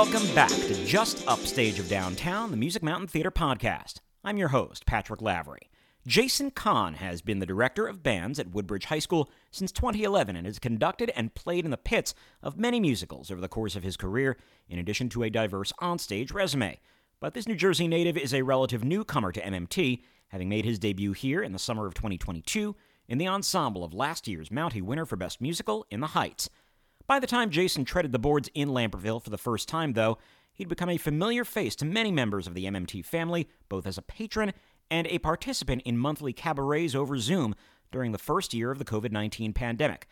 welcome back to Just Upstage of Downtown, the Music Mountain Theater podcast. I'm your host, Patrick Lavery. Jason Kohn has been the director of bands at Woodbridge High School since 2011 and has conducted and played in the pits of many musicals over the course of his career, in addition to a diverse onstage resume. But this New Jersey native is a relative newcomer to MMT, having made his debut here in the summer of 2022 in the ensemble of last year's Mountie winner for Best Musical, In the Heights. By the time Jason treaded the boards in Lambertville for the first time, though, he'd become a familiar face to many members of the MMT family, both as a patron and a participant in monthly cabarets over Zoom during the first year of the COVID 19 pandemic.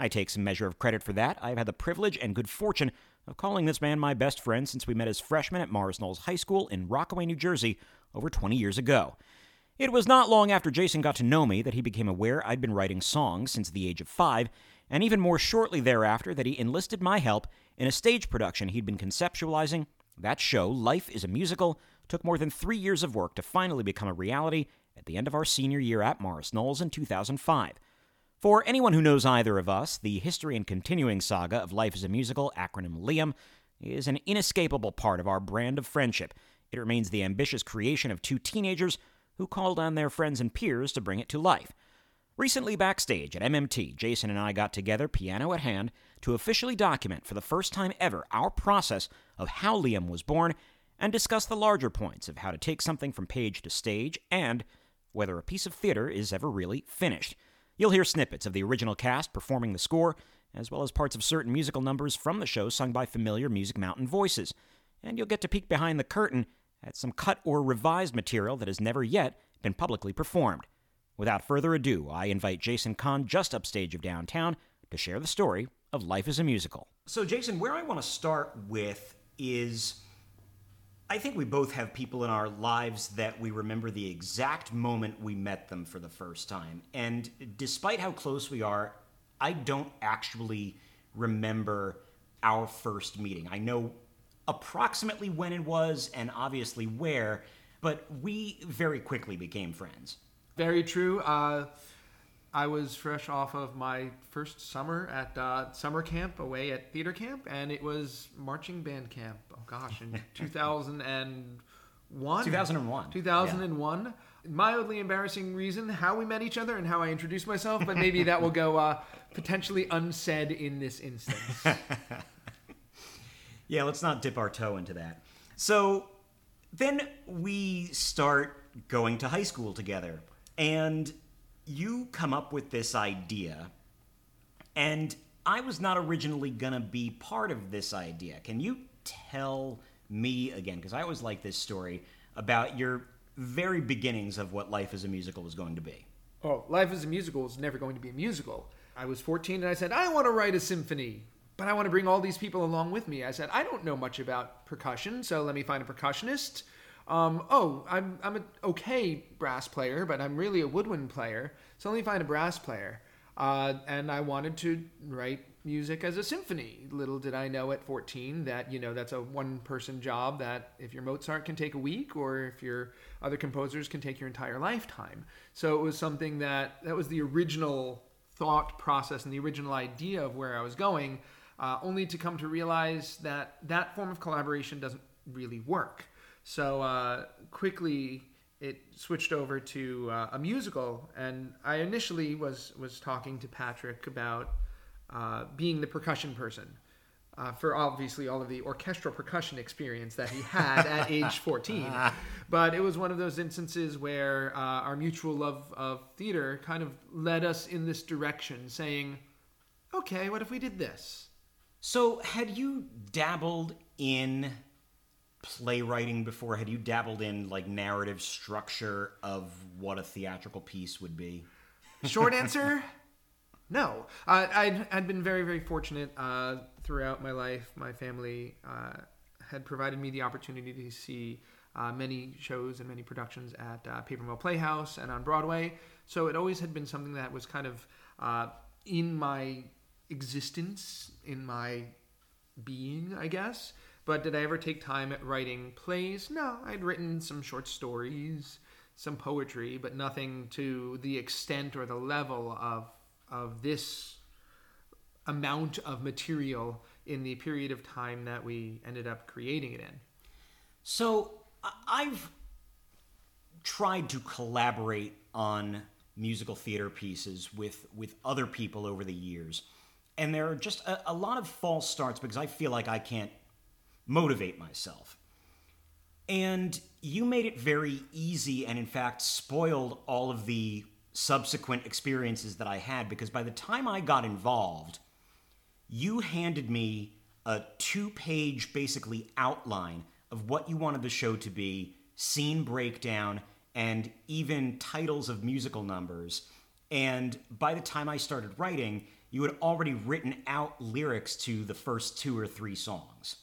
I take some measure of credit for that. I've had the privilege and good fortune of calling this man my best friend since we met as freshmen at Morris Knolls High School in Rockaway, New Jersey, over 20 years ago. It was not long after Jason got to know me that he became aware I'd been writing songs since the age of five, and even more shortly thereafter that he enlisted my help in a stage production he'd been conceptualizing. That show, Life is a Musical, took more than three years of work to finally become a reality at the end of our senior year at Morris Knolls in 2005. For anyone who knows either of us, the history and continuing saga of Life is a Musical, acronym LIAM, is an inescapable part of our brand of friendship. It remains the ambitious creation of two teenagers who called on their friends and peers to bring it to life. Recently, backstage at MMT, Jason and I got together, piano at hand, to officially document for the first time ever our process of how Liam was born and discuss the larger points of how to take something from page to stage and whether a piece of theater is ever really finished. You'll hear snippets of the original cast performing the score, as well as parts of certain musical numbers from the show sung by familiar Music Mountain voices. And you'll get to peek behind the curtain at some cut or revised material that has never yet been publicly performed. Without further ado, I invite Jason Kohn just upstage of downtown to share the story of Life as a Musical. So, Jason, where I want to start with is I think we both have people in our lives that we remember the exact moment we met them for the first time. And despite how close we are, I don't actually remember our first meeting. I know approximately when it was and obviously where, but we very quickly became friends. Very true. Uh, I was fresh off of my first summer at uh, summer camp away at theater camp, and it was marching band camp. Oh gosh, in 2001. 2001. 2001. Yeah. Mildly embarrassing reason how we met each other and how I introduced myself, but maybe that will go uh, potentially unsaid in this instance. yeah, let's not dip our toe into that. So then we start going to high school together. And you come up with this idea, and I was not originally going to be part of this idea. Can you tell me again, because I always like this story, about your very beginnings of what Life as a Musical was going to be? Oh, Life as a Musical is never going to be a musical. I was 14 and I said, I want to write a symphony, but I want to bring all these people along with me. I said, I don't know much about percussion, so let me find a percussionist um, oh, I'm I'm an okay brass player, but I'm really a woodwind player. So let me find a brass player. Uh, and I wanted to write music as a symphony. Little did I know at 14 that you know that's a one-person job. That if your Mozart can take a week, or if your other composers can take your entire lifetime. So it was something that that was the original thought process and the original idea of where I was going. Uh, only to come to realize that that form of collaboration doesn't really work. So uh, quickly it switched over to uh, a musical, and I initially was was talking to Patrick about uh, being the percussion person. Uh, for obviously all of the orchestral percussion experience that he had at age 14. But it was one of those instances where uh, our mutual love of theater kind of led us in this direction, saying, okay, what if we did this? So, had you dabbled in playwriting before? Had you dabbled in like narrative structure of what a theatrical piece would be? Short answer, no. Uh, i had been very, very fortunate uh, throughout my life. My family uh, had provided me the opportunity to see uh, many shows and many productions at uh, Paper Mill Playhouse and on Broadway. So it always had been something that was kind of uh, in my existence, in my being, I guess. But did I ever take time at writing plays? No, I'd written some short stories, some poetry, but nothing to the extent or the level of of this amount of material in the period of time that we ended up creating it in. So I've tried to collaborate on musical theater pieces with with other people over the years, and there are just a, a lot of false starts because I feel like I can't motivate myself. And you made it very easy and, in fact, spoiled all of the subsequent experiences that I had because by the time I got involved, you handed me a two page, basically, outline of what you wanted the show to be, scene breakdown, and even titles of musical numbers. And by the time I started writing, you had already written out lyrics to the first two or three songs.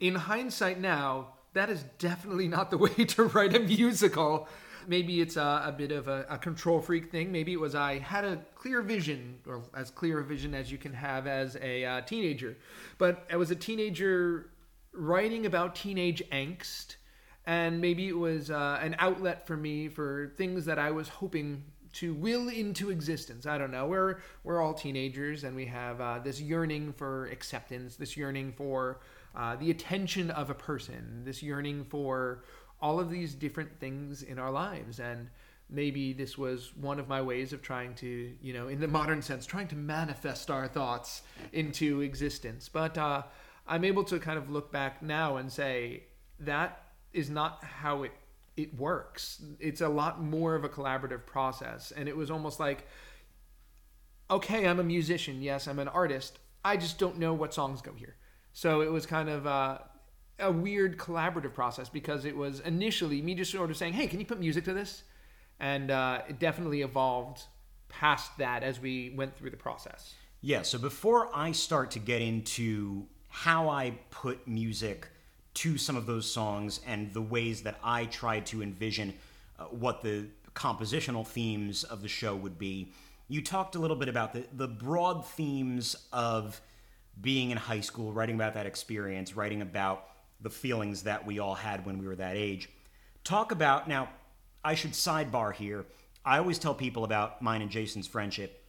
In hindsight now, that is definitely not the way to write a musical. Maybe it's a, a bit of a, a control freak thing. Maybe it was I had a clear vision, or as clear a vision as you can have as a uh, teenager. But I was a teenager writing about teenage angst, and maybe it was uh, an outlet for me for things that I was hoping to will into existence. I don't know. We're we're all teenagers, and we have uh, this yearning for acceptance, this yearning for uh, the attention of a person, this yearning for all of these different things in our lives. And maybe this was one of my ways of trying to, you know, in the modern sense, trying to manifest our thoughts into existence. But uh, I'm able to kind of look back now and say that is not how it it works. It's a lot more of a collaborative process, and it was almost like, okay, I'm a musician. Yes, I'm an artist. I just don't know what songs go here. So it was kind of uh, a weird collaborative process because it was initially me just sort of saying, "Hey, can you put music to this?" And uh, it definitely evolved past that as we went through the process. Yeah, so before I start to get into how I put music to some of those songs and the ways that I tried to envision uh, what the compositional themes of the show would be, you talked a little bit about the, the broad themes of being in high school, writing about that experience, writing about the feelings that we all had when we were that age. Talk about now, I should sidebar here. I always tell people about mine and Jason's friendship.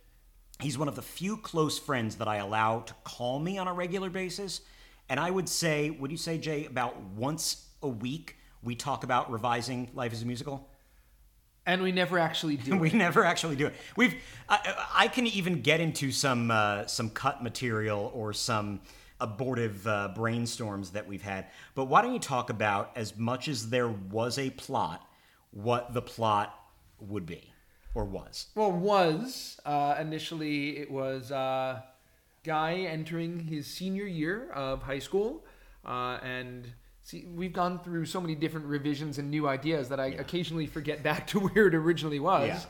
He's one of the few close friends that I allow to call me on a regular basis. And I would say, would you say, Jay, about once a week we talk about revising Life as a Musical? And we never actually do. we it. never actually do it. We've I, I can even get into some uh, some cut material or some abortive uh, brainstorms that we've had. But why don't you talk about as much as there was a plot, what the plot would be or was? Well, was uh, initially it was uh, guy entering his senior year of high school, uh, and see, we've gone through so many different revisions and new ideas that I occasionally forget back to where it originally was. Yeah.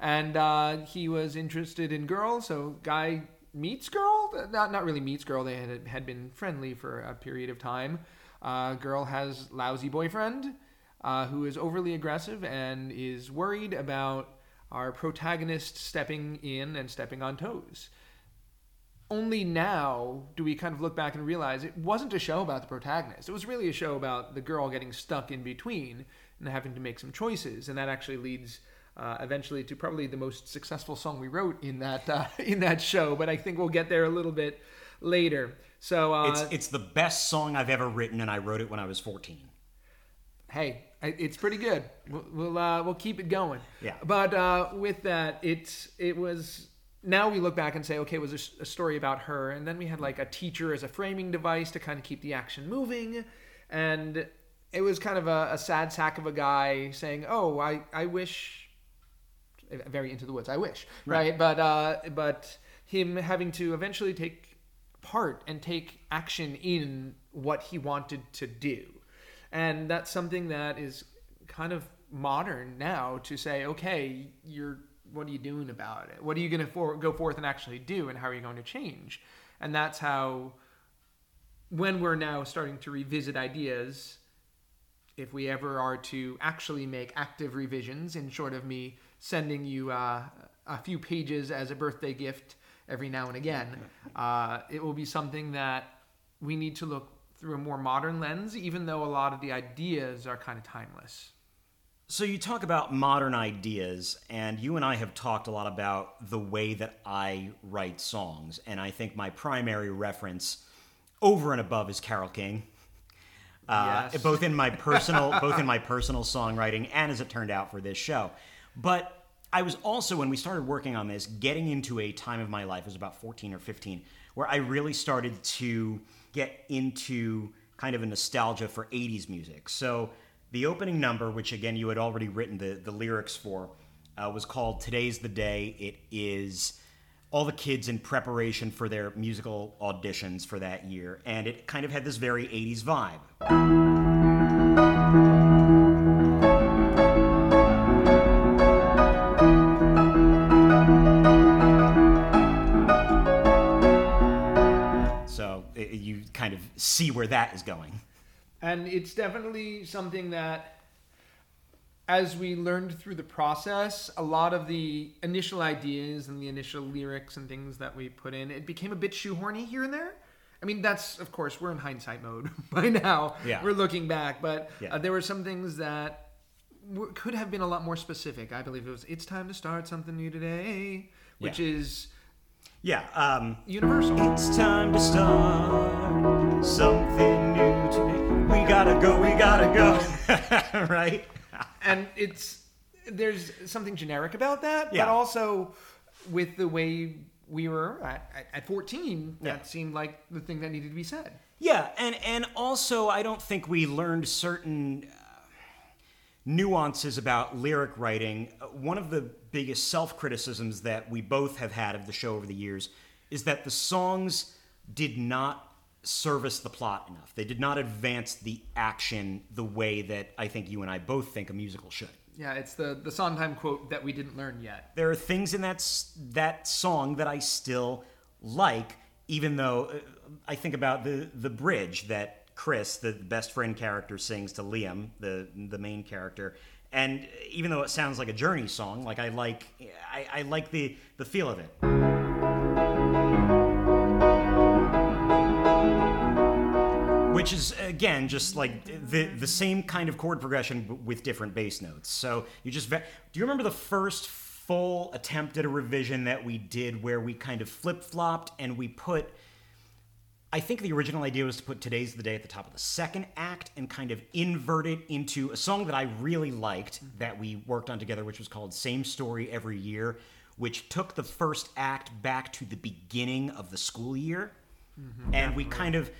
And uh, he was interested in girls, so guy meets girl. Not not really meets girl. They had had been friendly for a period of time. Uh, girl has lousy boyfriend uh, who is overly aggressive and is worried about our protagonist stepping in and stepping on toes. Only now do we kind of look back and realize it wasn't a show about the protagonist. It was really a show about the girl getting stuck in between and having to make some choices, and that actually leads uh, eventually to probably the most successful song we wrote in that uh, in that show. But I think we'll get there a little bit later. So uh, It's it's the best song I've ever written, and I wrote it when I was 14. hey, it's pretty good. We'll we'll, uh, we'll keep it going. Yeah. But uh, with that, it's it was. Now we look back and say, okay, it was a story about her, and then we had like a teacher as a framing device to kind of keep the action moving, and it was kind of a, a sad sack of a guy saying, oh, I I wish. Very into the woods. I wish, right? But uh, but him having to eventually take part and take action in what he wanted to do. And that's something that is kind of modern now to say, okay, you're what are you doing about it? What are you going to for, go forth and actually do, and how are you going to change? And that's how, when we're now starting to revisit ideas, if we ever are to actually make active revisions, in short of me sending you uh, a few pages as a birthday gift every now and again, uh, it will be something that we need to look through a more modern lens, even though a lot of the ideas are kind of timeless. So you talk about modern ideas, and you and I have talked a lot about the way that I write songs, and I think my primary reference over and above is Carole King. Uh, Yes. both in my personal both in my personal songwriting and as it turned out for this show. But I was also when we started working on this getting into a time of my life it was about 14 or 15 where I really started to get into kind of a nostalgia for 80s music. So the opening number which again you had already written the the lyrics for uh, was called Today's the Day. It is all the kids in preparation for their musical auditions for that year and it kind of had this very 80s vibe. So you kind of see where that is going. And it's definitely something that, as we learned through the process, a lot of the initial ideas and the initial lyrics and things that we put in, it became a bit shoehorny here and there. I mean, that's, of course, we're in hindsight mode by now. Yeah. We're looking back, but Yeah. uh, there were some things that w- could have been a lot more specific. I believe it was, it's time to start something new today, which Yeah. is Yeah. Um, universal. it's time to start something new today. We gotta go. We gotta go. right. and it's there's something generic about that, Yeah. but also with the way we were at, at, at 14, Yeah. that seemed like the thing that needed to be said. Yeah, and and also I don't think we learned certain uh, nuances about lyric writing. Uh, One of the biggest self-criticisms that we both have had of the show over the years is that the songs did not service the plot enough. They did not advance the action the way that I think you and I both think a musical should. Yeah, it's the the Sondheim quote that we didn't learn yet. There are things in that that song that I still like, even though uh, I think about the the bridge that Chris, the best friend character, sings to Liam, the the main character. And even though it sounds like a Journey song, like I like I, I like the the feel of it. Which is again just like the the same kind of chord progression with different bass notes. So you just do you remember the first full attempt at a revision that we did where we kind of flip flopped and we put I think the original idea was to put Today's the Day at the top of the second act and kind of invert it into a song that I really liked that we worked on together, which was called Same Story Every Year, which took the first act back to the beginning of the school year. Mm-hmm. and we kind of,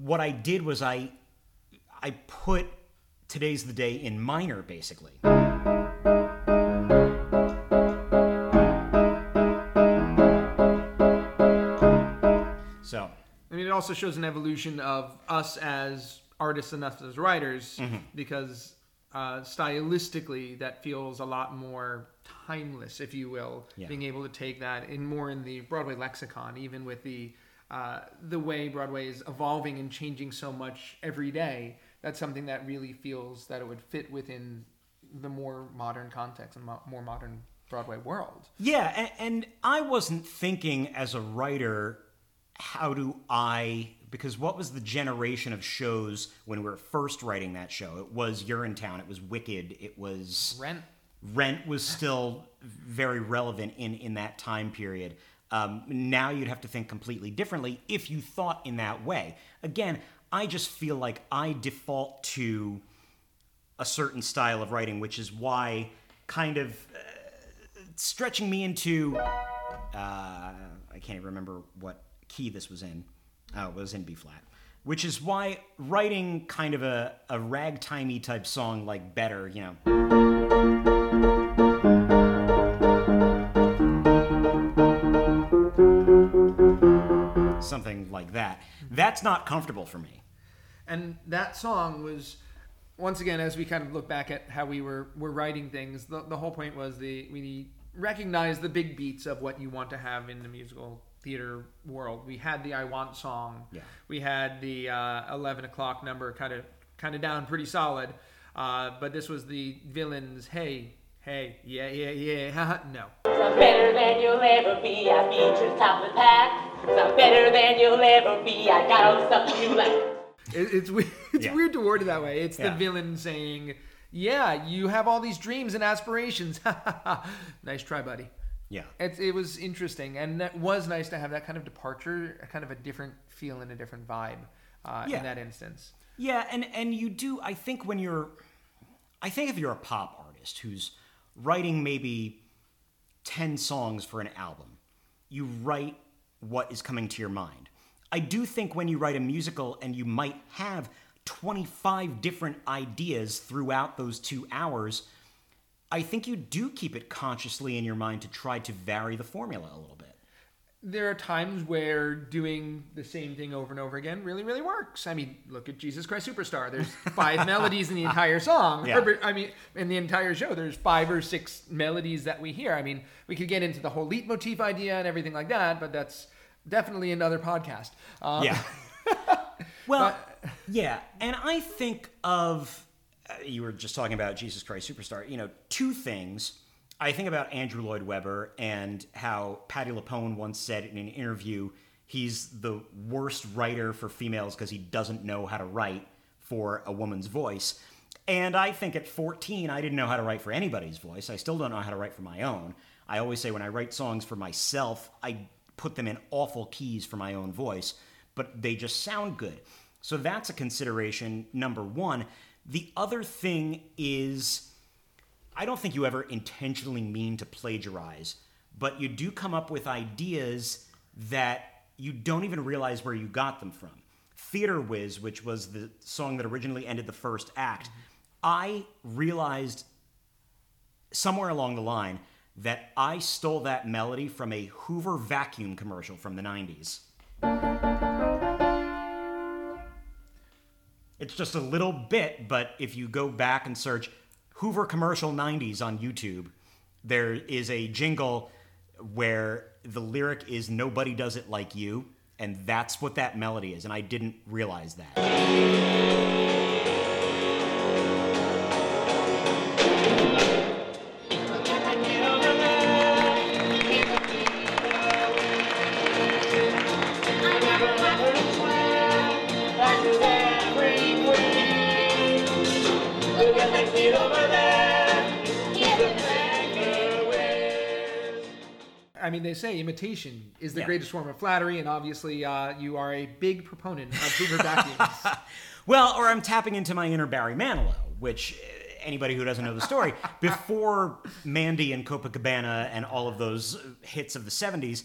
what I did was I, I put Today's the Day in minor, basically. So, I mean, it also shows an evolution of us as artists and us as writers, Mm-hmm. because uh, stylistically, that feels a lot more timeless, if you will. Yeah. Being able to take that in more in the Broadway lexicon, even with the uh, the way Broadway is evolving and changing so much every day. That's something that really feels that it would fit within the more modern context and mo- more modern Broadway world. Yeah, and, and I wasn't thinking as a writer, how do I? Because what was the generation of shows when we were first writing that show? It was Urinetown, it was Wicked, it was Rent. Rent was still very relevant in in that time period. Um, now you'd have to think completely differently if you thought in that way. Again, I just feel like I default to a certain style of writing, which is why kind of uh, stretching me into uh, I can't even remember what key this was in. Oh, it was in B flat. Which is why writing kind of a, a ragtimey type song like Better, you know. That's not comfortable for me. And that song was, once again, as we kind of look back at how we were were writing things, the, the whole point was the we recognize the big beats of what you want to have in the musical theater world. We had the I Want song. Yeah. We had the uh, eleven o'clock number kind of kind of down pretty solid. Uh, but this was the villains. Hey, hey, yeah, yeah, yeah. no. I'm better than you'll ever be. I beat your top of the pack. I'm better than you'll ever be. I got all the stuff you like. It, it's weird. It's Yeah. weird to word it that way. It's Yeah. the villain saying, yeah, you have all these dreams and aspirations. nice try, buddy. Yeah. It, it was interesting, and it was nice to have that kind of departure, kind of a different feel and a different vibe uh, Yeah. in that instance. Yeah, and and you do. I think when you're, I think if you're a pop artist who's writing maybe ten songs for an album, you write what is coming to your mind. I do think when you write a musical and you might have 25 different ideas throughout those two hours, I think you do keep it consciously in your mind to try to vary the formula a little bit. There are times where doing the same thing over and over again really, really works. I mean, look at Jesus Christ Superstar. There's five melodies in the entire song. Yeah. Or, I mean, in the entire show, there's five or six melodies that we hear. I mean, we could get into the whole leitmotif idea and everything like that, but that's definitely another podcast. Um, Yeah. well, yeah, and I think of uh, you were just talking about Jesus Christ Superstar. You know, two things. I think about Andrew Lloyd Webber and how Patti LuPone once said in an interview he's the worst writer for females because he doesn't know how to write for a woman's voice. And I think at 14, I didn't know how to write for anybody's voice. I still don't know how to write for my own. I always say when I write songs for myself, I put them in awful keys for my own voice, but they just sound good. So that's a consideration, number one. The other thing is, I don't think you ever intentionally mean to plagiarize, but you do come up with ideas that you don't even realize where you got them from. Theater Whiz, which was the song that originally ended the first act, I realized somewhere along the line that I stole that melody from a Hoover vacuum commercial from the 90s. It's just a little bit, but if you go back and search Hoover commercial 90s on YouTube, there is a jingle where the lyric is Nobody Does It Like You, and that's what that melody is, and I didn't realize that. I mean, they say imitation is the Yeah. greatest form of flattery, and obviously, uh, you are a big proponent of Hoover vacuums. Well, or I'm tapping into my inner Barry Manilow, which uh, anybody who doesn't know the story, before Mandy and Copacabana and all of those hits of the 70s,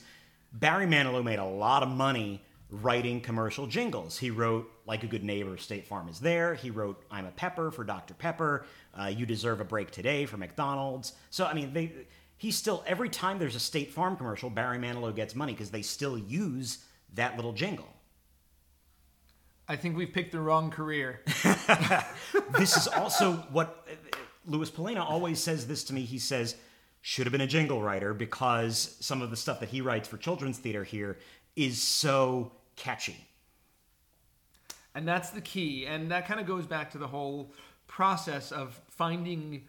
Barry Manilow made a lot of money writing commercial jingles. He wrote Like a Good Neighbor, State Farm is There. He wrote I'm a Pepper for Dr. Pepper. Uh, you Deserve a Break Today for McDonald's. So, I mean, they. He still, every time there's a State Farm commercial, Barry Manilow gets money because they still use that little jingle. I think we've picked the wrong career. this is also what uh, Louis Polina always says this to me. He says, should have been a jingle writer because some of the stuff that he writes for children's theater here is so catchy. And that's the key. And that kind of goes back to the whole process of finding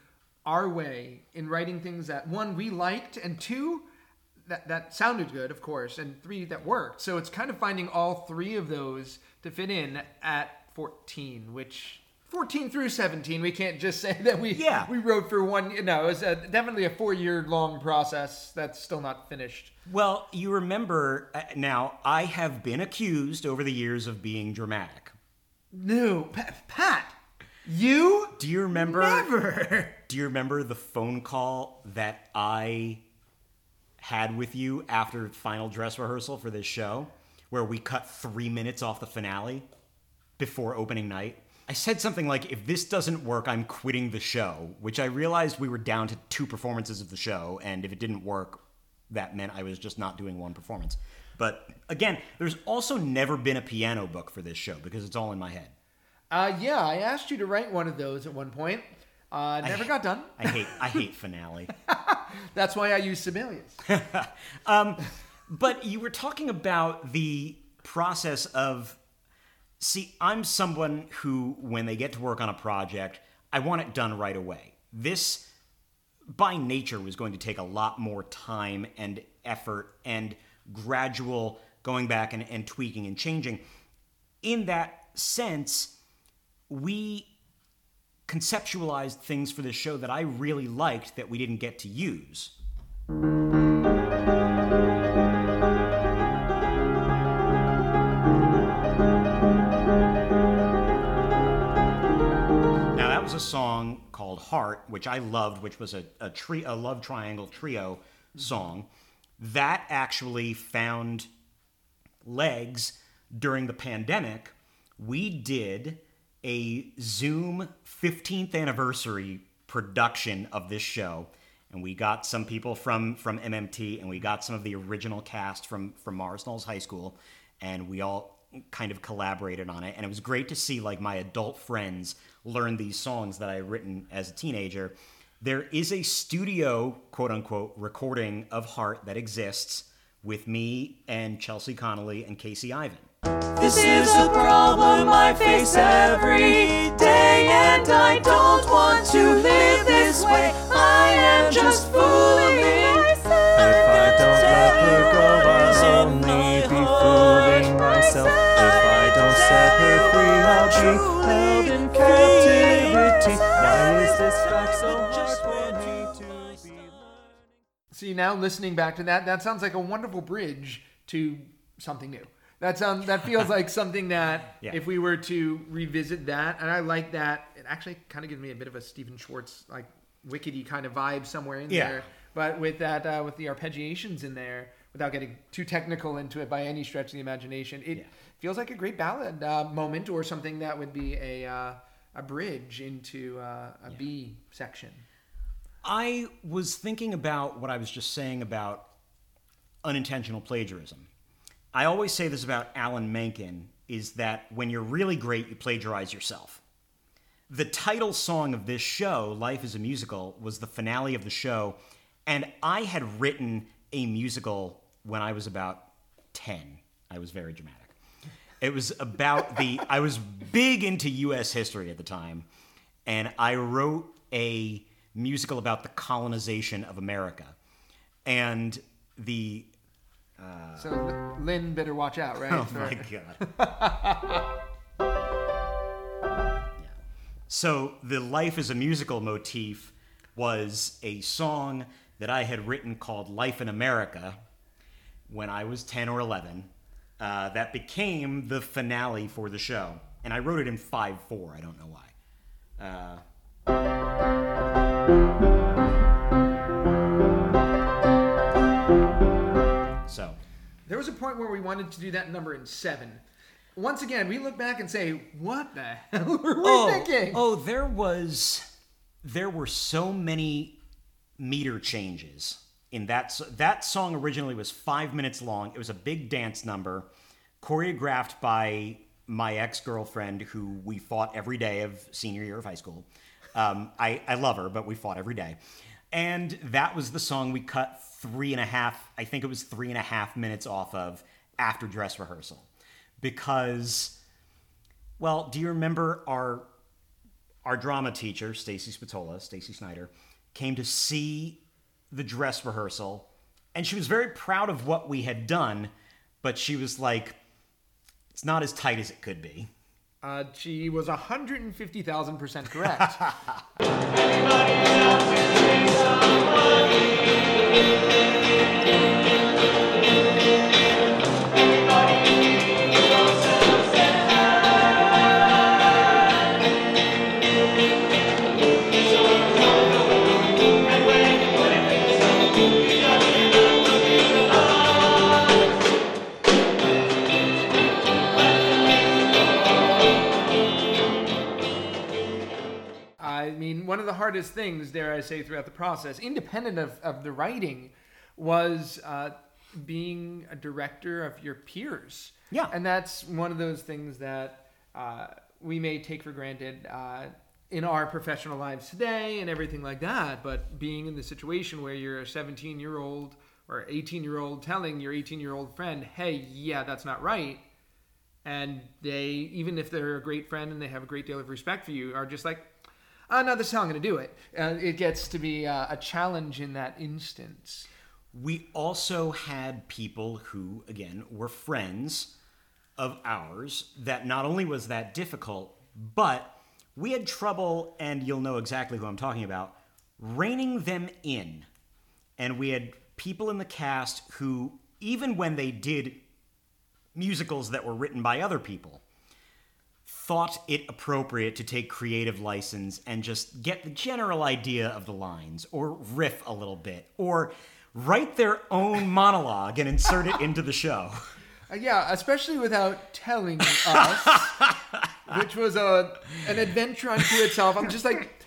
our way in writing things that one we liked and two that that sounded good, of course, and three that worked. So it's kind of finding all three of those to fit in at 14, which 14 through 17, we can't just say that we Yeah. we wrote for one. No, it was a, definitely a four year long process that's still not finished. Well, you remember uh, now, I have been accused over the years of being dramatic. No, Pat, Pat you Do you remember? never. Do you remember the phone call that I had with you after final dress rehearsal for this show, where we cut three minutes off the finale before opening night? I said something like, if this doesn't work, I'm quitting the show, which I realized we were down to two performances of the show, and if it didn't work, that meant I was just not doing one performance. But again, there's also never been a piano book for this show because it's all in my head. Uh, yeah, I asked you to write one of those at one point. Uh, never got done. I hate I hate finale. That's why I use Sibelius. But you were talking about the process of see, I'm someone who, when they get to work on a project, I want it done right away. This, by nature, was going to take a lot more time and effort and gradual going back and, and tweaking and changing. In that sense, we conceptualized things for this show that I really liked that we didn't get to use. Now that was a song called "Heart," which I loved, which was a a, tri- a love triangle trio song. That actually found legs during the pandemic. We did a Zoom 15th anniversary production of this show, and we got some people from from MMT, and we got some of the original cast from from Morris Knolls High School, and we all kind of collaborated on it. And it was great to see like my adult friends learn these songs that i had written as a teenager. There is a studio quote unquote recording of heart that exists with me and chelsea connolly and casey ivan This is a problem I face every day, and I don't want to live this way. I am just fooling myself. If I don't let her go, I'll only be fooling myself. If I don't set her free, I'll be held in captivity. Why is this fact so hard for me to be? See, now listening back to that, that sounds like a wonderful bridge to something new. That sounds that feels like something that Yeah. if we were to revisit that, and I like that. It actually kind of gives me a bit of a Stephen Schwartz like wickedy kind of vibe somewhere in Yeah. there. But with that, uh, with the arpeggiations in there, without getting too technical into it by any stretch of the imagination, it Yeah. feels like a great ballad uh, moment or something that would be a uh, a bridge into uh, a B section. I was thinking about what I was just saying about unintentional plagiarism. I always say this about Alan Menken is that when you're really great, you plagiarize yourself. The title song of this show, Life is a Musical, was the finale of the show, and I had written a musical when I was about 10. I was very dramatic. It was about the I was big into US history at the time, and I wrote a musical about the colonization of America. And the So Lin better watch out, right? Oh my god. Yeah. So the life is a musical motif was a song that I had written called Life in America when I was 10 or 11. Uh, that became the finale for the show. And I wrote it in 5 4. I don't know why. Uh, There was a point where we wanted to do that number in seven. Once again, we look back and say, "What the hell were we oh, thinking?" Oh, there was, there were so many meter changes in that. That song originally was five minutes long. It was a big dance number, choreographed by my ex girlfriend, who we fought every day of senior year of high school. Um, I, I love her, but we fought every day. And that was the song we cut three and a half, I think it was three and a half minutes off of after dress rehearsal. Because well, do you remember our our drama teacher, Stacy Spatola, Stacy Snyder, came to see the dress rehearsal, and she was very proud of what we had done, but she was like, "It's not as tight as it could be." Uh, she was hundred and fifty thousand percent correct. hardest things, dare I say, throughout the process, independent of, of the writing, was uh, being a director of your peers. Yeah. And that's one of those things that uh, we may take for granted uh, in our professional lives today and everything like that. But being in the situation where you're a 17 year old or 18 year old telling your 18 year old friend, hey, yeah, that's not right and they even if they're a great friend and they have a great deal of respect for you are just like oh no this is how i'm going to do it uh, it gets to be uh, a challenge in that instance We also had people who, again, were friends of ours that not only was that difficult, but we had trouble, and you'll know exactly who I'm talking about, reining them in. And we had people in the cast who, even when they did musicals that were written by other people, thought it appropriate to take creative license and just get the general idea of the lines, or riff a little bit, or write their own monologue and insert it into the show. Uh, yeah, especially without telling us, which was a an adventure unto itself. I'm just like,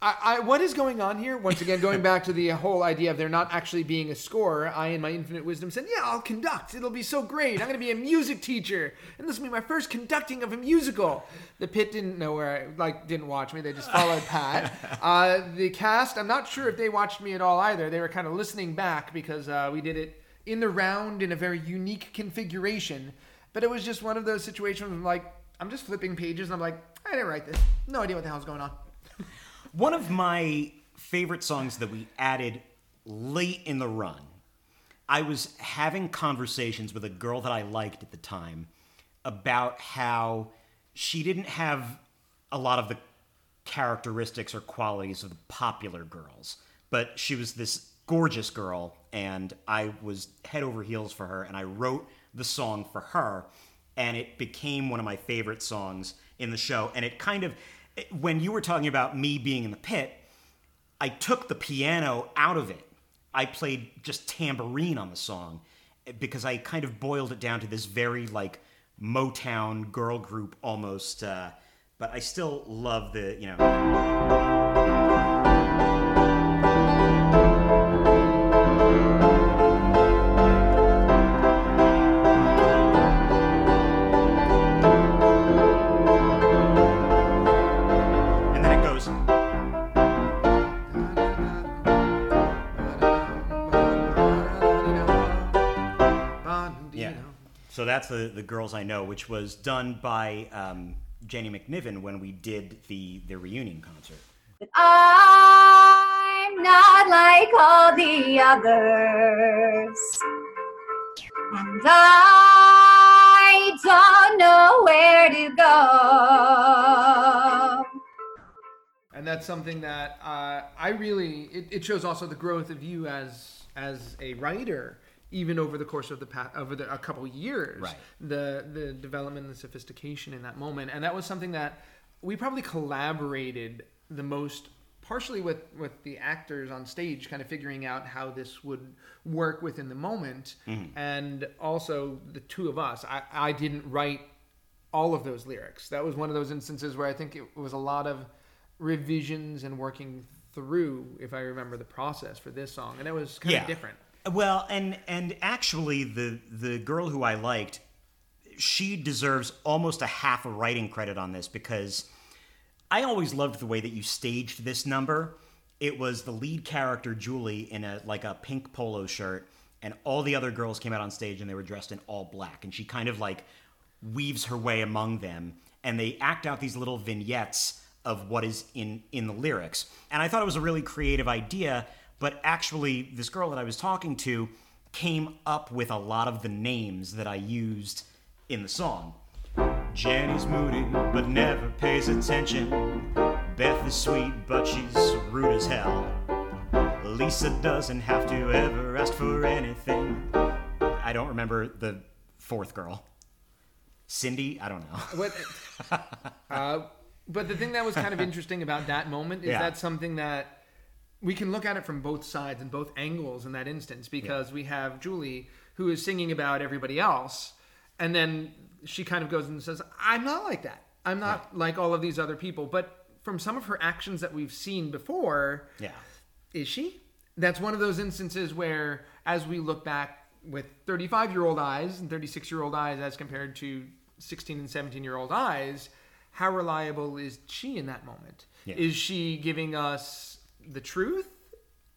I, I, what is going on here? Once again, going back to the whole idea of there not actually being a score, I, in my infinite wisdom, said, "Yeah, I'll conduct. It'll be so great. I'm going to be a music teacher, and this will be my first conducting of a musical." The pit didn't know where, I, like, didn't watch me. They just followed Pat. Uh, the cast, I'm not sure if they watched me at all either. They were kind of listening back because uh, we did it in the round in a very unique configuration. But it was just one of those situations where, like, I'm just flipping pages, and I'm like, I didn't write this. No idea what the hell's going on. One of my favorite songs that we added late in the run, I was having conversations with a girl that I liked at the time about how she didn't have a lot of the characteristics or qualities of the popular girls, but she was this gorgeous girl, and I was head over heels for her, and I wrote the song for her, and it became one of my favorite songs in the show. And it kind of, when you were talking about me being in the pit, I took the piano out of it. I played just tambourine on the song because I kind of boiled it down to this very like Motown girl group almost. Uh, but I still love the, you know. That's the, the Girls I Know, which was done by um, Jenny McNiven when we did the, the reunion concert. I'm not like all the others. And I don't know where to go. and that's something that uh, I really it, it shows also the growth of you as as a writer even over the course of the past over the, a couple years Right. the the development and the sophistication in that moment and that was something that we probably collaborated the most partially with with the actors on stage kind of figuring out how this would work within the moment mm-hmm. and also the two of us I, I didn't write all of those lyrics. That was one of those instances where I think it was a lot of revisions and working through, if I remember the process for this song, and it was kind of different. Well, and and actually, the the girl who I liked, she deserves almost a half a writing credit on this because I always loved the way that you staged this number. It was the lead character Julie in a like a pink polo shirt, and all the other girls came out on stage and they were dressed in all black, and she kind of like weaves her way among them, and they act out these little vignettes of what is in in the lyrics. And I thought it was a really creative idea, but actually this girl that I was talking to came up with a lot of the names that I used in the song. Jenny's moody but never pays attention. Beth is sweet but she's rude as hell. Lisa doesn't have to ever ask for anything. I don't remember the fourth girl. Cindy, I don't know. What, uh, but the thing that was kind of interesting about that moment is Yeah. that something that we can look at it from both sides and both angles in that instance because we have Julie who is singing about everybody else, and then she kind of goes and says, "I'm not like that. I'm not like all of these other people." But from some of her actions that we've seen before, Yeah. is she? That's one of those instances where, as we look back with 35 year old eyes and 36 year old eyes as compared to 16 and 17 year old eyes, how reliable is she in that moment? Yeah. Is she giving us the truth?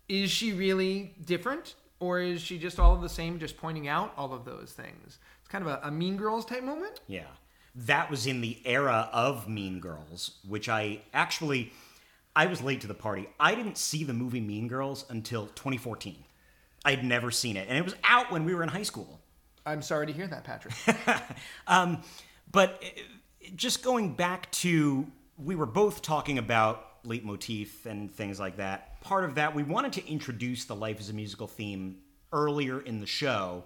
Is she really different? Or is she just all of the same, just pointing out all of those things? It's kind of a, a Mean Girls type moment. Yeah. That was in the era of Mean Girls, which I actually I was late to the party. I didn't see the movie Mean Girls until 2014. I'd never seen it, and it was out when we were in high school. I'm sorry to hear that, Patrick. Um, but uh, just going back to we were both talking about leitmotif and things like that. Part of that, we wanted to introduce the Life as a Musical theme earlier in the show,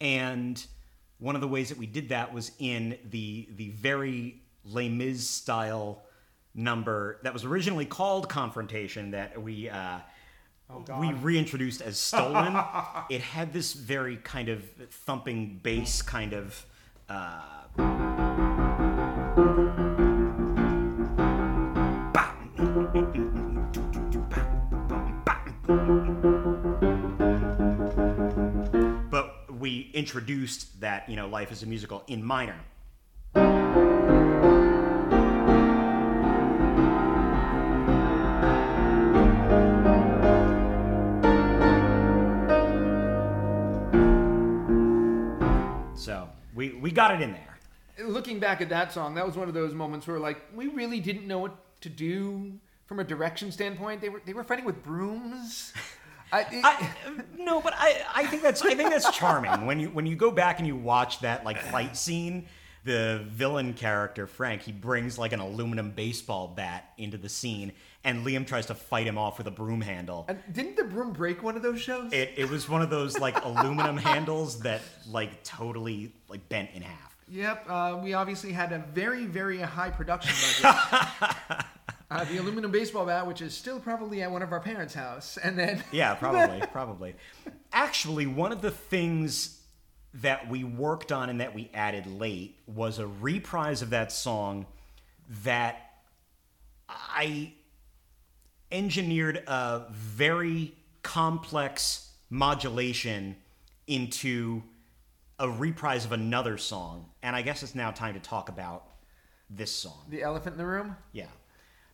and one of the ways that we did that was in the the very Les Mis style number that was originally called Confrontation that we uh, we reintroduced as Stolen. it had this very kind of thumping bass kind of. Uh, introduced that you know life is a musical in minor so we we got it in there looking back at that song, that was one of those moments where like we really didn't know what to do from a direction standpoint. They were they were fighting with brooms. I, it- I, no, but I, I think that's I think that's charming when you when you go back and you watch that like fight scene. The villain character Frank he brings like an aluminum baseball bat into the scene, and Liam tries to fight him off with a broom handle. and didn't the broom break one of those shows? It, it was one of those like aluminum handles that like totally like bent in half. Yep, uh, we obviously had a very, very high production budget. uh, the aluminum baseball bat, which is still probably at one of our parents' house, and then Yeah, probably, probably. Actually, one of the things that we worked on and that we added late was a reprise of that song that I engineered a very complex modulation into a reprise of another song. And I guess it's now time to talk about this song. the elephant in the room. Yeah.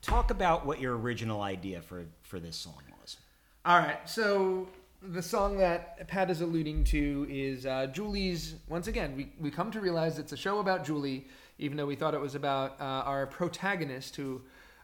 Talk about what your original idea for, for this song was. All right, so the song that Pat is alluding to is uh, Julie's. Once again, we, we come to realize it's a show about Julie, even though we thought it was about uh, our protagonist, who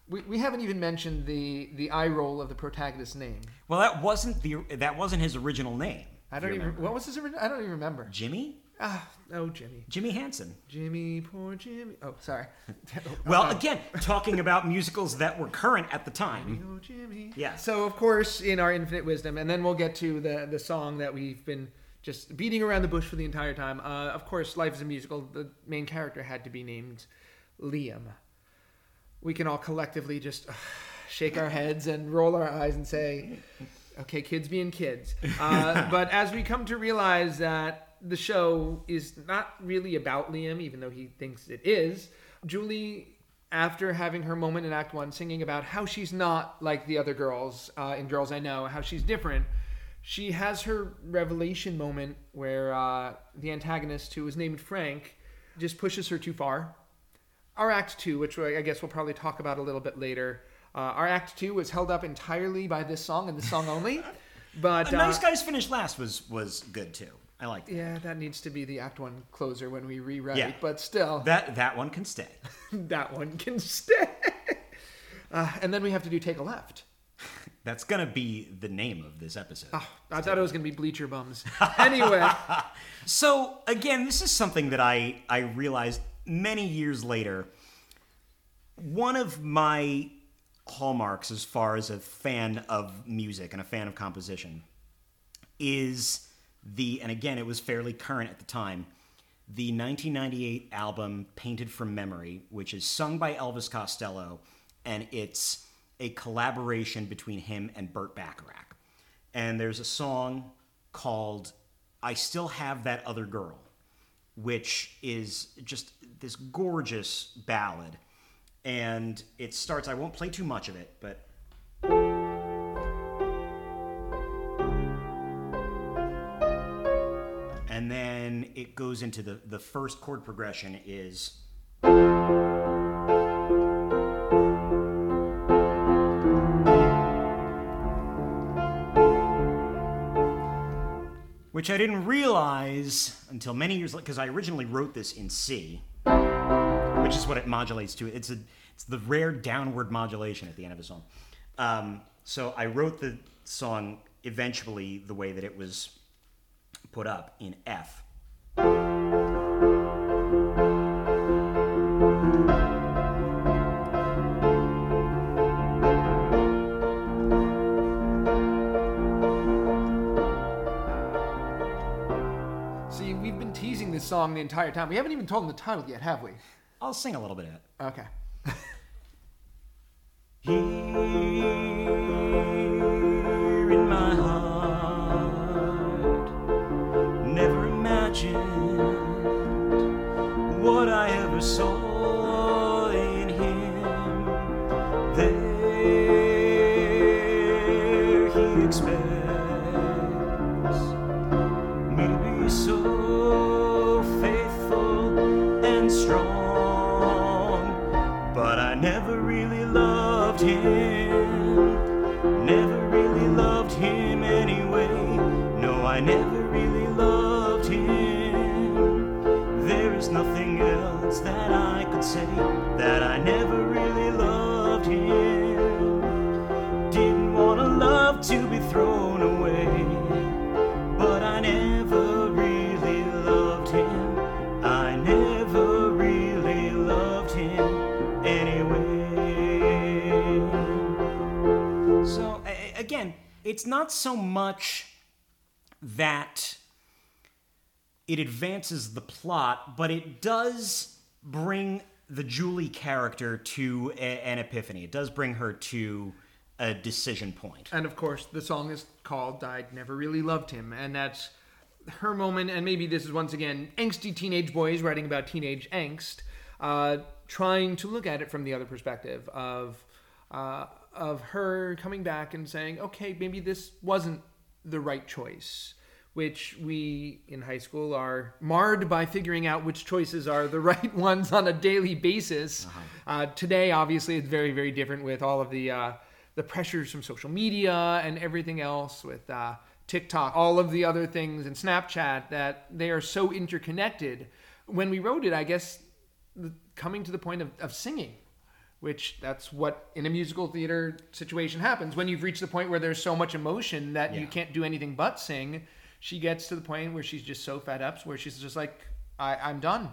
we, we haven't even mentioned the the eye roll of the protagonist's name. Well, that wasn't the that wasn't his original name. I don't even. remember. What was his? ori- I don't even remember. Jimmy. Ah, oh, Jimmy. Jimmy Hansen. Jimmy, poor Jimmy. Oh, sorry. Well, Uh, again, talking about musicals that were current at the time. Oh, Jimmy. Yeah. So of course, in our infinite wisdom, and then we'll get to the the song that we've been just beating around the bush for the entire time. Uh, of course, life is a musical. The main character had to be named Liam. We can all collectively just uh, shake our heads and roll our eyes and say, "Okay, kids being kids." Uh, but as we come to realize that the show is not really about Liam, even though he thinks it is, Julie after having her moment in Act One, singing about how she's not like the other girls uh, in Girls I Know, how she's different, she has her revelation moment where uh, the antagonist, who is named Frank, just pushes her too far. Our Act Two, which I guess we'll probably talk about a little bit later, uh, our Act Two was held up entirely by this song and this song only. But uh, nice guys finish last was was good too. I like that. yeah, that needs to be the Act One closer when we rewrite. Yeah. But still, That that one can stay. that one can stay. Uh, and then we have to do Take a Left. That's gonna be the name of this episode. I thought it was going to be Bleacher Bums. Anyway, So again, this is something that I I realized many years later. One of my hallmarks as far as a fan of music and a fan of composition is the and again it was fairly current at the time the 1998 album Painted from Memory which is sung by Elvis Costello and it's a collaboration between him and Burt Bacharach. And there's a song called I Still Have That Other Girl which is just this gorgeous ballad. And it starts i won't play too much of it but then it goes into the the first chord progression is which I didn't realize until many years later because I originally wrote this in C, which is what it modulates to. It's a it's the rare downward modulation at the end of a song. Um, so I wrote the song eventually the way that it was put up in F. song the entire time. We haven't even told him the title yet, have we? I'll sing a little bit of it. Okay. Not so much that it advances the plot, but it does bring the Julie character to a- an epiphany. It does bring her to a decision point. And of course, the song is called I Never Really Loved Him. And that's her moment. And maybe this is once again angsty teenage boys writing about teenage angst, uh, trying to look at it from the other perspective of, uh, of her coming back and saying, okay, maybe this wasn't the right choice. Which we in high school are marred by figuring out which choices are the right ones on a daily basis. uh today, obviously, it's very, very different with all of the uh, the pressures from social media and everything else with uh, TikTok, all of the other things, and Snapchat that they are so interconnected. When we wrote it, I guess the, coming to the point of, of singing, which that's what in a musical theater situation happens. When you've reached the point where there's so much emotion that you can't do anything but sing, she gets to the point where she's just so fed up, where she's just like, I, I'm done.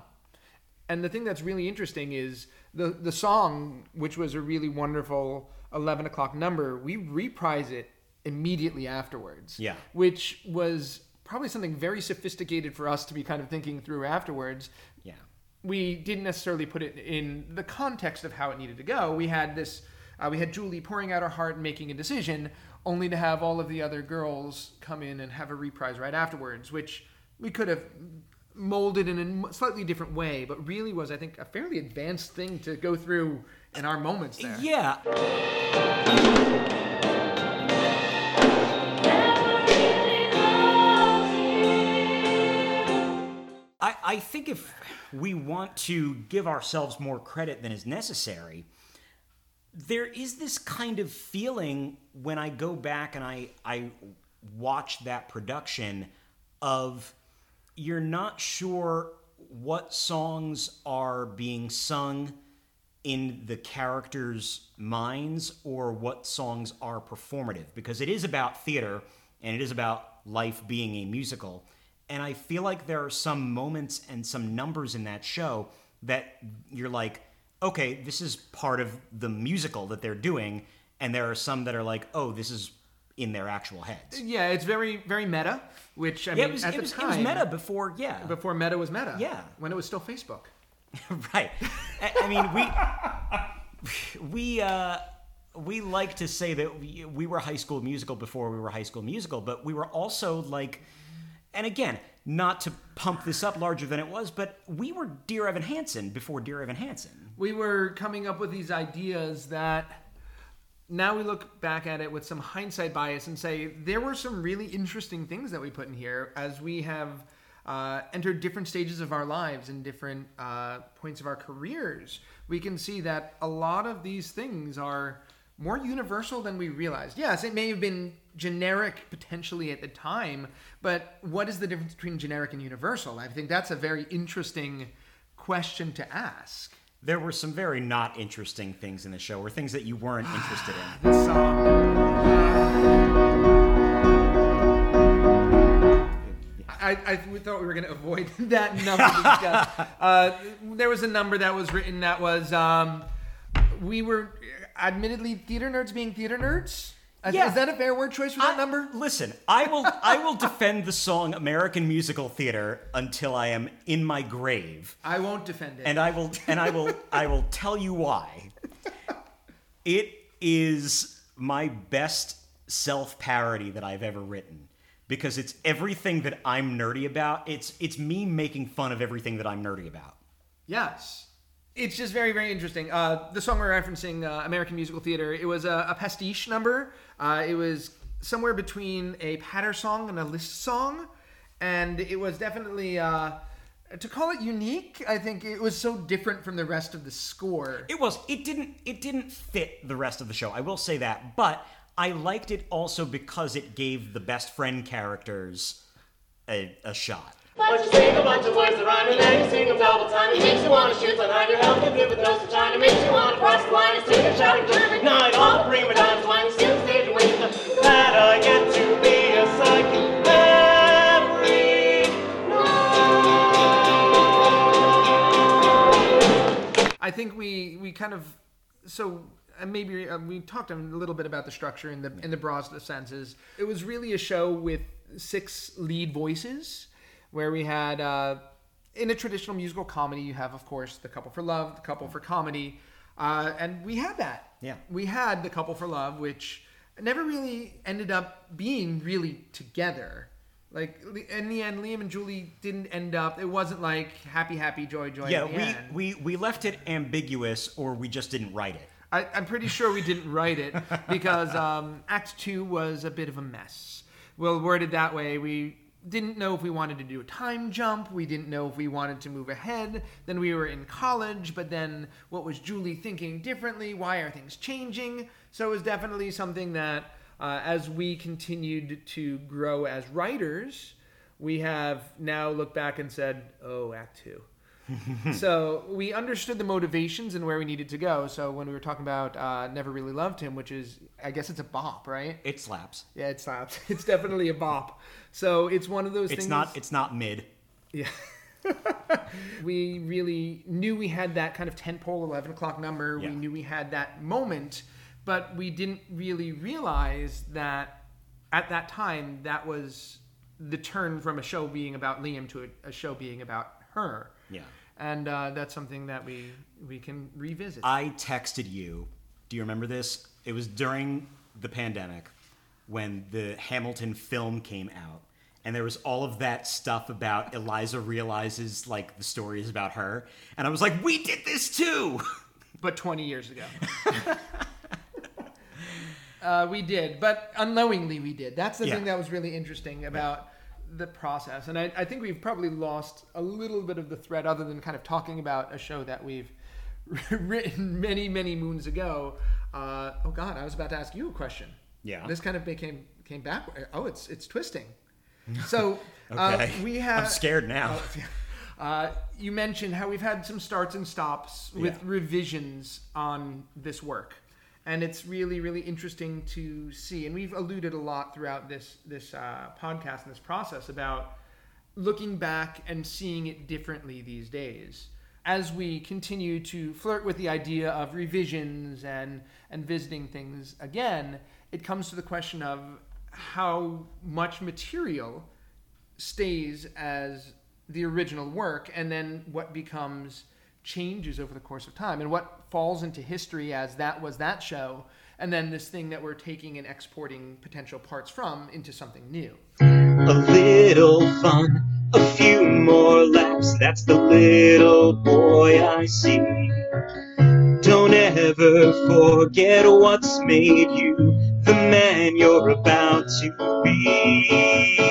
And the thing that's really interesting is the the song, which was a really wonderful eleven o'clock number. We reprise it immediately afterwards. Yeah. which was probably something very sophisticated for us to be kind of thinking through afterwards. We didn't necessarily put it in the context of how it needed to go. We had this. Uh, we had Julie pouring out her heart and making a decision, only to have all of the other girls come in and have a reprise right afterwards, which we could have molded in a slightly different way, but really was, I think, a fairly advanced thing to go through in our moments there. Yeah. I, think if we want to give ourselves more credit than is necessary, there is this kind of feeling when I go back and I, I watch that production of you're not sure what songs are being sung in the characters' minds or what songs are performative because it is about theater and it is about life being a musical. And I feel like there are some moments and some numbers in that show that you're like, okay, this is part of the musical that they're doing. And there are some that are like, oh, this is in their actual heads. Yeah, it's very, very meta. Which I Yeah, mean, it was, at it the was, time, it was meta before, yeah. before meta was meta. Yeah. when it was still Facebook. right. I, I mean, we we uh, we like to say that we, we were High School Musical before we were High School Musical, but we were also like, and again, not to pump this up larger than it was, but we were Dear Evan Hansen before Dear Evan Hansen. we were coming up with these ideas that now we look back at it with some hindsight bias and say there were some really interesting things that we put in here as we have uh, entered different stages of our lives and different uh, points of our careers. We can see that a lot of these things are more universal than we realized. Yes, it may have been generic potentially at the time, but what is the difference between generic and universal? I think that's a very interesting question to ask. There were some very not interesting things in the show, or things that you weren't interested in. This song. I, I we thought we were going to avoid that number. uh, there was a number that was written that was um, we were admittedly theater nerds being theater nerds. Is- Yeah. Is that a fair word choice for that I- number? Listen, I will I will defend the song American Musical Theater until I am in my grave. I won't defend it. And I will and I will I will tell you why. It is my best self-parody that I've ever written because it's everything that I'm nerdy about. It's it's me making fun of everything that I'm nerdy about. Yes. It's just very, very interesting. Uh, the song we're referencing, uh, American Musical Theater, it was a, a pastiche number. Uh, it was somewhere between a patter song and a list song. And it was definitely, uh, to call it unique, I think it was so different from the rest of the score. It was. It didn't. It didn't fit the rest of the show. I will say that, but I liked it also because it gave the best friend characters a, a shot. But you sing a bunch of words that rhyme and then you sing them double time. It makes you wanna shoot behind your help and give with no sunshine. It makes you wanna cross the line and sing and shout and German. Night all the prima donnas whine I get to be a psychic every I think we we kind of so uh, maybe uh, we talked a little bit about the structure in the in the broadest of senses. It was really a show with six lead voices, where we had uh, in a traditional musical comedy you have of course the couple for love, the couple for comedy, uh, and we had that. Yeah. we had the couple for love, which never really ended up being really together. Like in the end, Liam and Julie didn't end up. It wasn't like happy, happy, joy, joy. Yeah, we, end. we we left it ambiguous, or we just didn't write it. I, I'm pretty sure we didn't write it because um, Act Two was a bit of a mess. Well, worded that way, we didn't know if we wanted to do a time jump. We didn't know if we wanted to move ahead. Then we were in college, but then what was Julie thinking differently? Why are things changing? So it was definitely something that, uh, as we continued to grow as writers, we have now looked back and said, "Oh, Act Two so we understood the motivations and where we needed to go. So when we were talking about uh, "Never Really Loved Him," which is, I guess it's a bop, right? It slaps. Yeah, it slaps. It's definitely a bop. So it's one of those It's things. not. It's not mid. Yeah. we really knew we had that kind of tentpole 11 o'clock number. Yeah. We knew we had that moment, but we didn't really realize that at that time that was the turn from a show being about Liam to a, a show being about her. Yeah. And uh, that's something that we we can revisit. I texted you. Do you remember this? It was during the pandemic when the Hamilton film came out. And there was all of that stuff about Eliza realizes like the story is about her. And I was like, we did this too. but 20 years ago. uh, we did, but unknowingly we did. That's the Yeah. thing that was really interesting about the process. And I, I think we've probably lost a little bit of the thread other than kind of talking about a show that we've written many, many moons ago. Uh, oh, God, I was about to ask you a question. Yeah. This kind of became came back. Oh, it's it's twisting. So Okay. uh, we have. I'm scared now. Uh, you mentioned how we've had some starts and stops with Yeah. revisions on this work, and it's really, really interesting to see. And we've alluded a lot throughout this this uh, podcast and this process about looking back and seeing it differently these days. As we continue to flirt with the idea of revisions and and visiting things again, it comes to the question of how much material stays as the original work and then what becomes changes over the course of time and what falls into history as that was that show and then this thing that we're taking and exporting potential parts from into something new A little fun, a few more laps. That's the little boy I see. Don't ever forget what's made you the man you're about to be.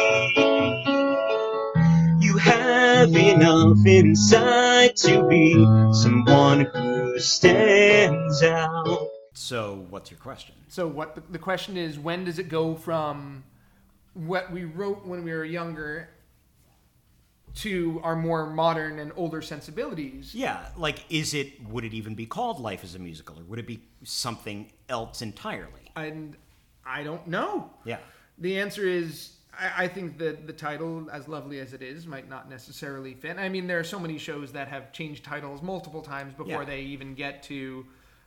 Enough inside to be someone who stands out. So, what's your question? so what the, the question is when does it go from what we wrote when we were younger to our more modern and older sensibilities Yeah, like, is it, would it even be called Life as a Musical, or would it be something else entirely? and i don't know Yeah. The answer is I, I think that the title, as lovely as it is, might not necessarily fit. I mean, there are so many shows that have changed titles multiple times before Yeah. they even get to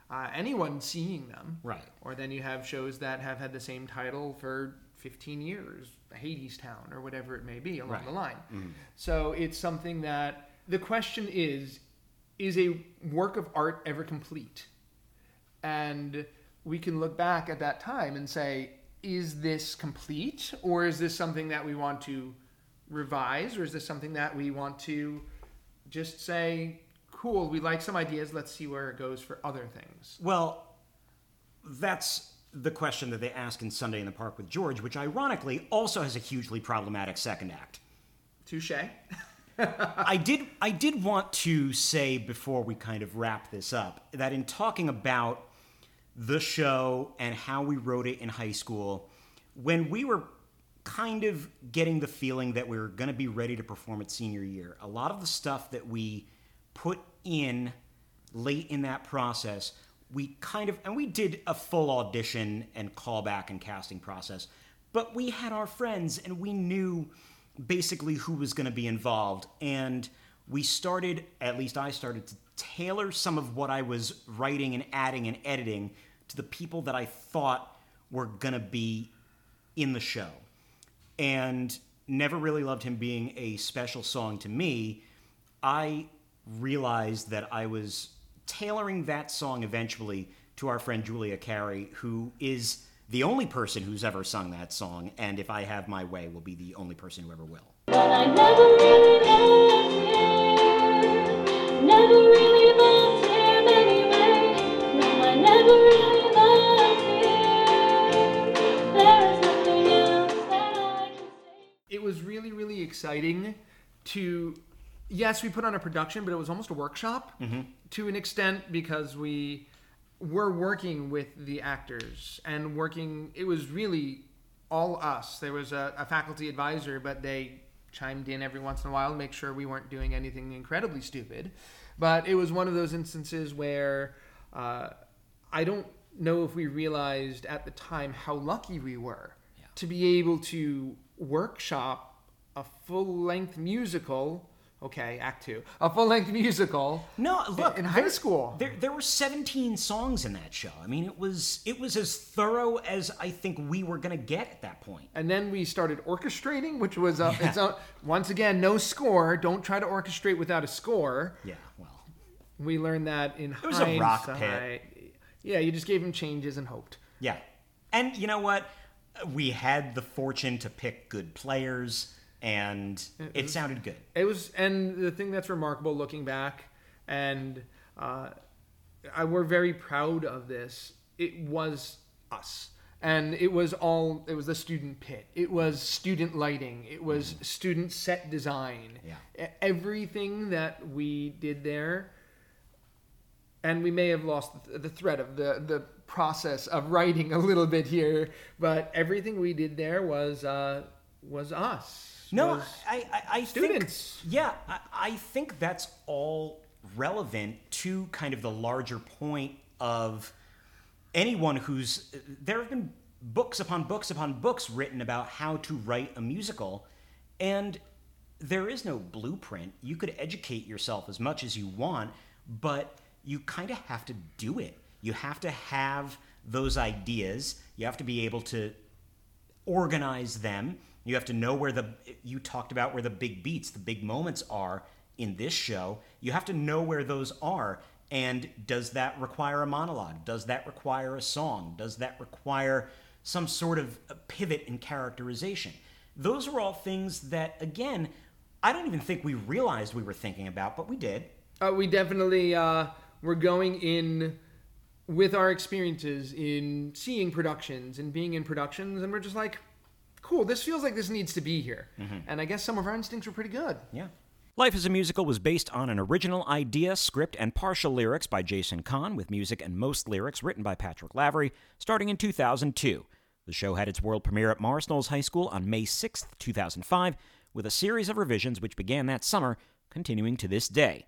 uh, anyone seeing them. Right. Or then you have shows that have had the same title for 15 years, Hadestown, or whatever it may be along Right. the line. So it's something that the question is is a work of art ever complete? And we can look back at that time and say, is this complete? Or is this something that we want to revise? Or is this something that we want to just say, cool, we like some ideas, let's see where it goes for other things? Well, that's the question that they ask in Sunday in the Park with George, which ironically also has a hugely problematic second act. Touche. I did I did want to say before we kind of wrap this up that in talking about the show and how we wrote it in high school, when we were kind of getting the feeling that we were going to be ready to perform at senior year, a lot of the stuff that we put in late in that process, we kind of and we did a full audition and callback and casting process, but we had our friends and we knew basically who was going to be involved. And we started at least I started to tailor some of what I was writing and adding and editing to the people that I thought were going to be in the show and never really loved him being a special song to me, I realized that I was tailoring that song eventually to our friend Julia Carey, who is the only person who's ever sung that song, and if I have my way, will be the only person who ever will. Exciting to yes we put on a production but it was almost a workshop to an extent because we were working with the actors and working it was really all us. There was a, a faculty advisor but they chimed in every once in a while to make sure we weren't doing anything incredibly stupid. But it was one of those instances where uh, i don't know if we realized at the time how lucky we were to be able to workshop a full length musical. Okay, Act Two, a full length musical. No, look, in high there- school. There, there were 17 songs in that show. I mean, it was it was as thorough as I think we were going to get at that point. And then we started orchestrating, which was uh, it's uh, once again no score. Don't try to orchestrate without a score. Yeah, well, We learned that in it was a rock hindsight. Yeah, you just gave him changes and hoped. yeah. And you know what? We had the fortune to pick good players, and it sounded good. It was, and the thing that's remarkable looking back, and uh, I, we're very proud of this. It was us, and it was all. It was the student pit. It was student lighting. It was student set design. Yeah. Everything that we did there, and we may have lost the, the thread of the the process of writing a little bit here, but everything we did there was uh, was us. No, I, I, I students. Think, yeah, I, I think that's all relevant to kind of the larger point of anyone who's. There have been books upon books upon books written about how to write a musical, and there is no blueprint. You could educate yourself as much as you want, but you kind of have to do it. You have to have those ideas. You have to be able to organize them. You have to know where the you talked about where the big beats, the big moments are in this show. You have to know where those are. And does that require a monologue? Does that require a song? Does that require some sort of pivot in characterization? Those are all things that, again, I don't even think we realized we were thinking about, but we did. Uh, we definitely uh, were going in with our experiences in seeing productions and being in productions, and we're just like, cool, this feels like this needs to be here. Mm-hmm. And I guess some of our instincts were pretty good. Yeah. Life is a Musical was based on an original idea, script, and partial lyrics by Jason Kohn, with music and most lyrics written by Patrick Lavery, starting in 2002. The show had its world premiere at Morris Knolls High School on May 6, 2005, with a series of revisions which began that summer, continuing to this day.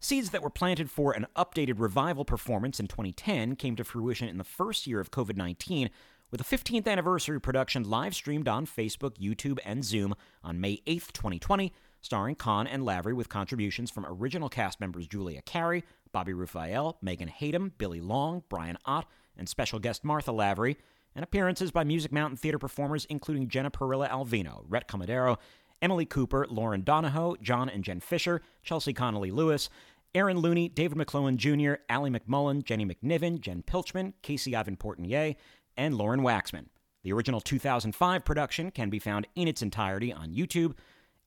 Seeds that were planted for an updated revival performance in 2010 came to fruition in the first year of COVID 19 with a 15th anniversary production live streamed on Facebook, YouTube, and Zoom on May 8th, 2020, starring Kohn and Lavery with contributions from original cast members Julia Carey, Bobby Raphael, Megan Hayden, Billy Long, Brian Ott, and special guest Martha Lavery, and appearances by Music Mountain Theater performers including Jenna Perilla Alvino, Rhett Comodero, Emily Cooper, Lauren Donahoe, John and Jen Fisher, Chelsea Connolly Lewis, Aaron Looney, David McClellan Jr., Allie McMullen, Jenny McNiven, Jen Pilchman, Casey Ivan Portenier, and Lauren Waxman. The original 2005 production can be found in its entirety on YouTube.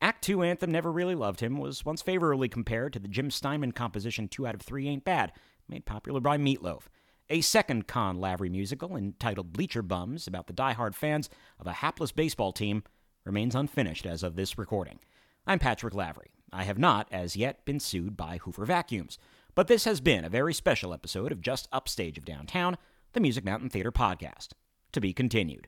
Act 2 anthem Never Really Loved Him was once favorably compared to the Jim Steinman composition 2 out of 3 Ain't Bad, made popular by Meatloaf. A second Kohn Lavery musical entitled Bleacher Bums about the die-hard fans of a hapless baseball team remains unfinished as of this recording. I'm Patrick Lavery. I have not, as yet, been sued by Hoover Vacuums, but this has been a very special episode of Just Upstage of Downtown, the Music Mountain Theater podcast. To be continued.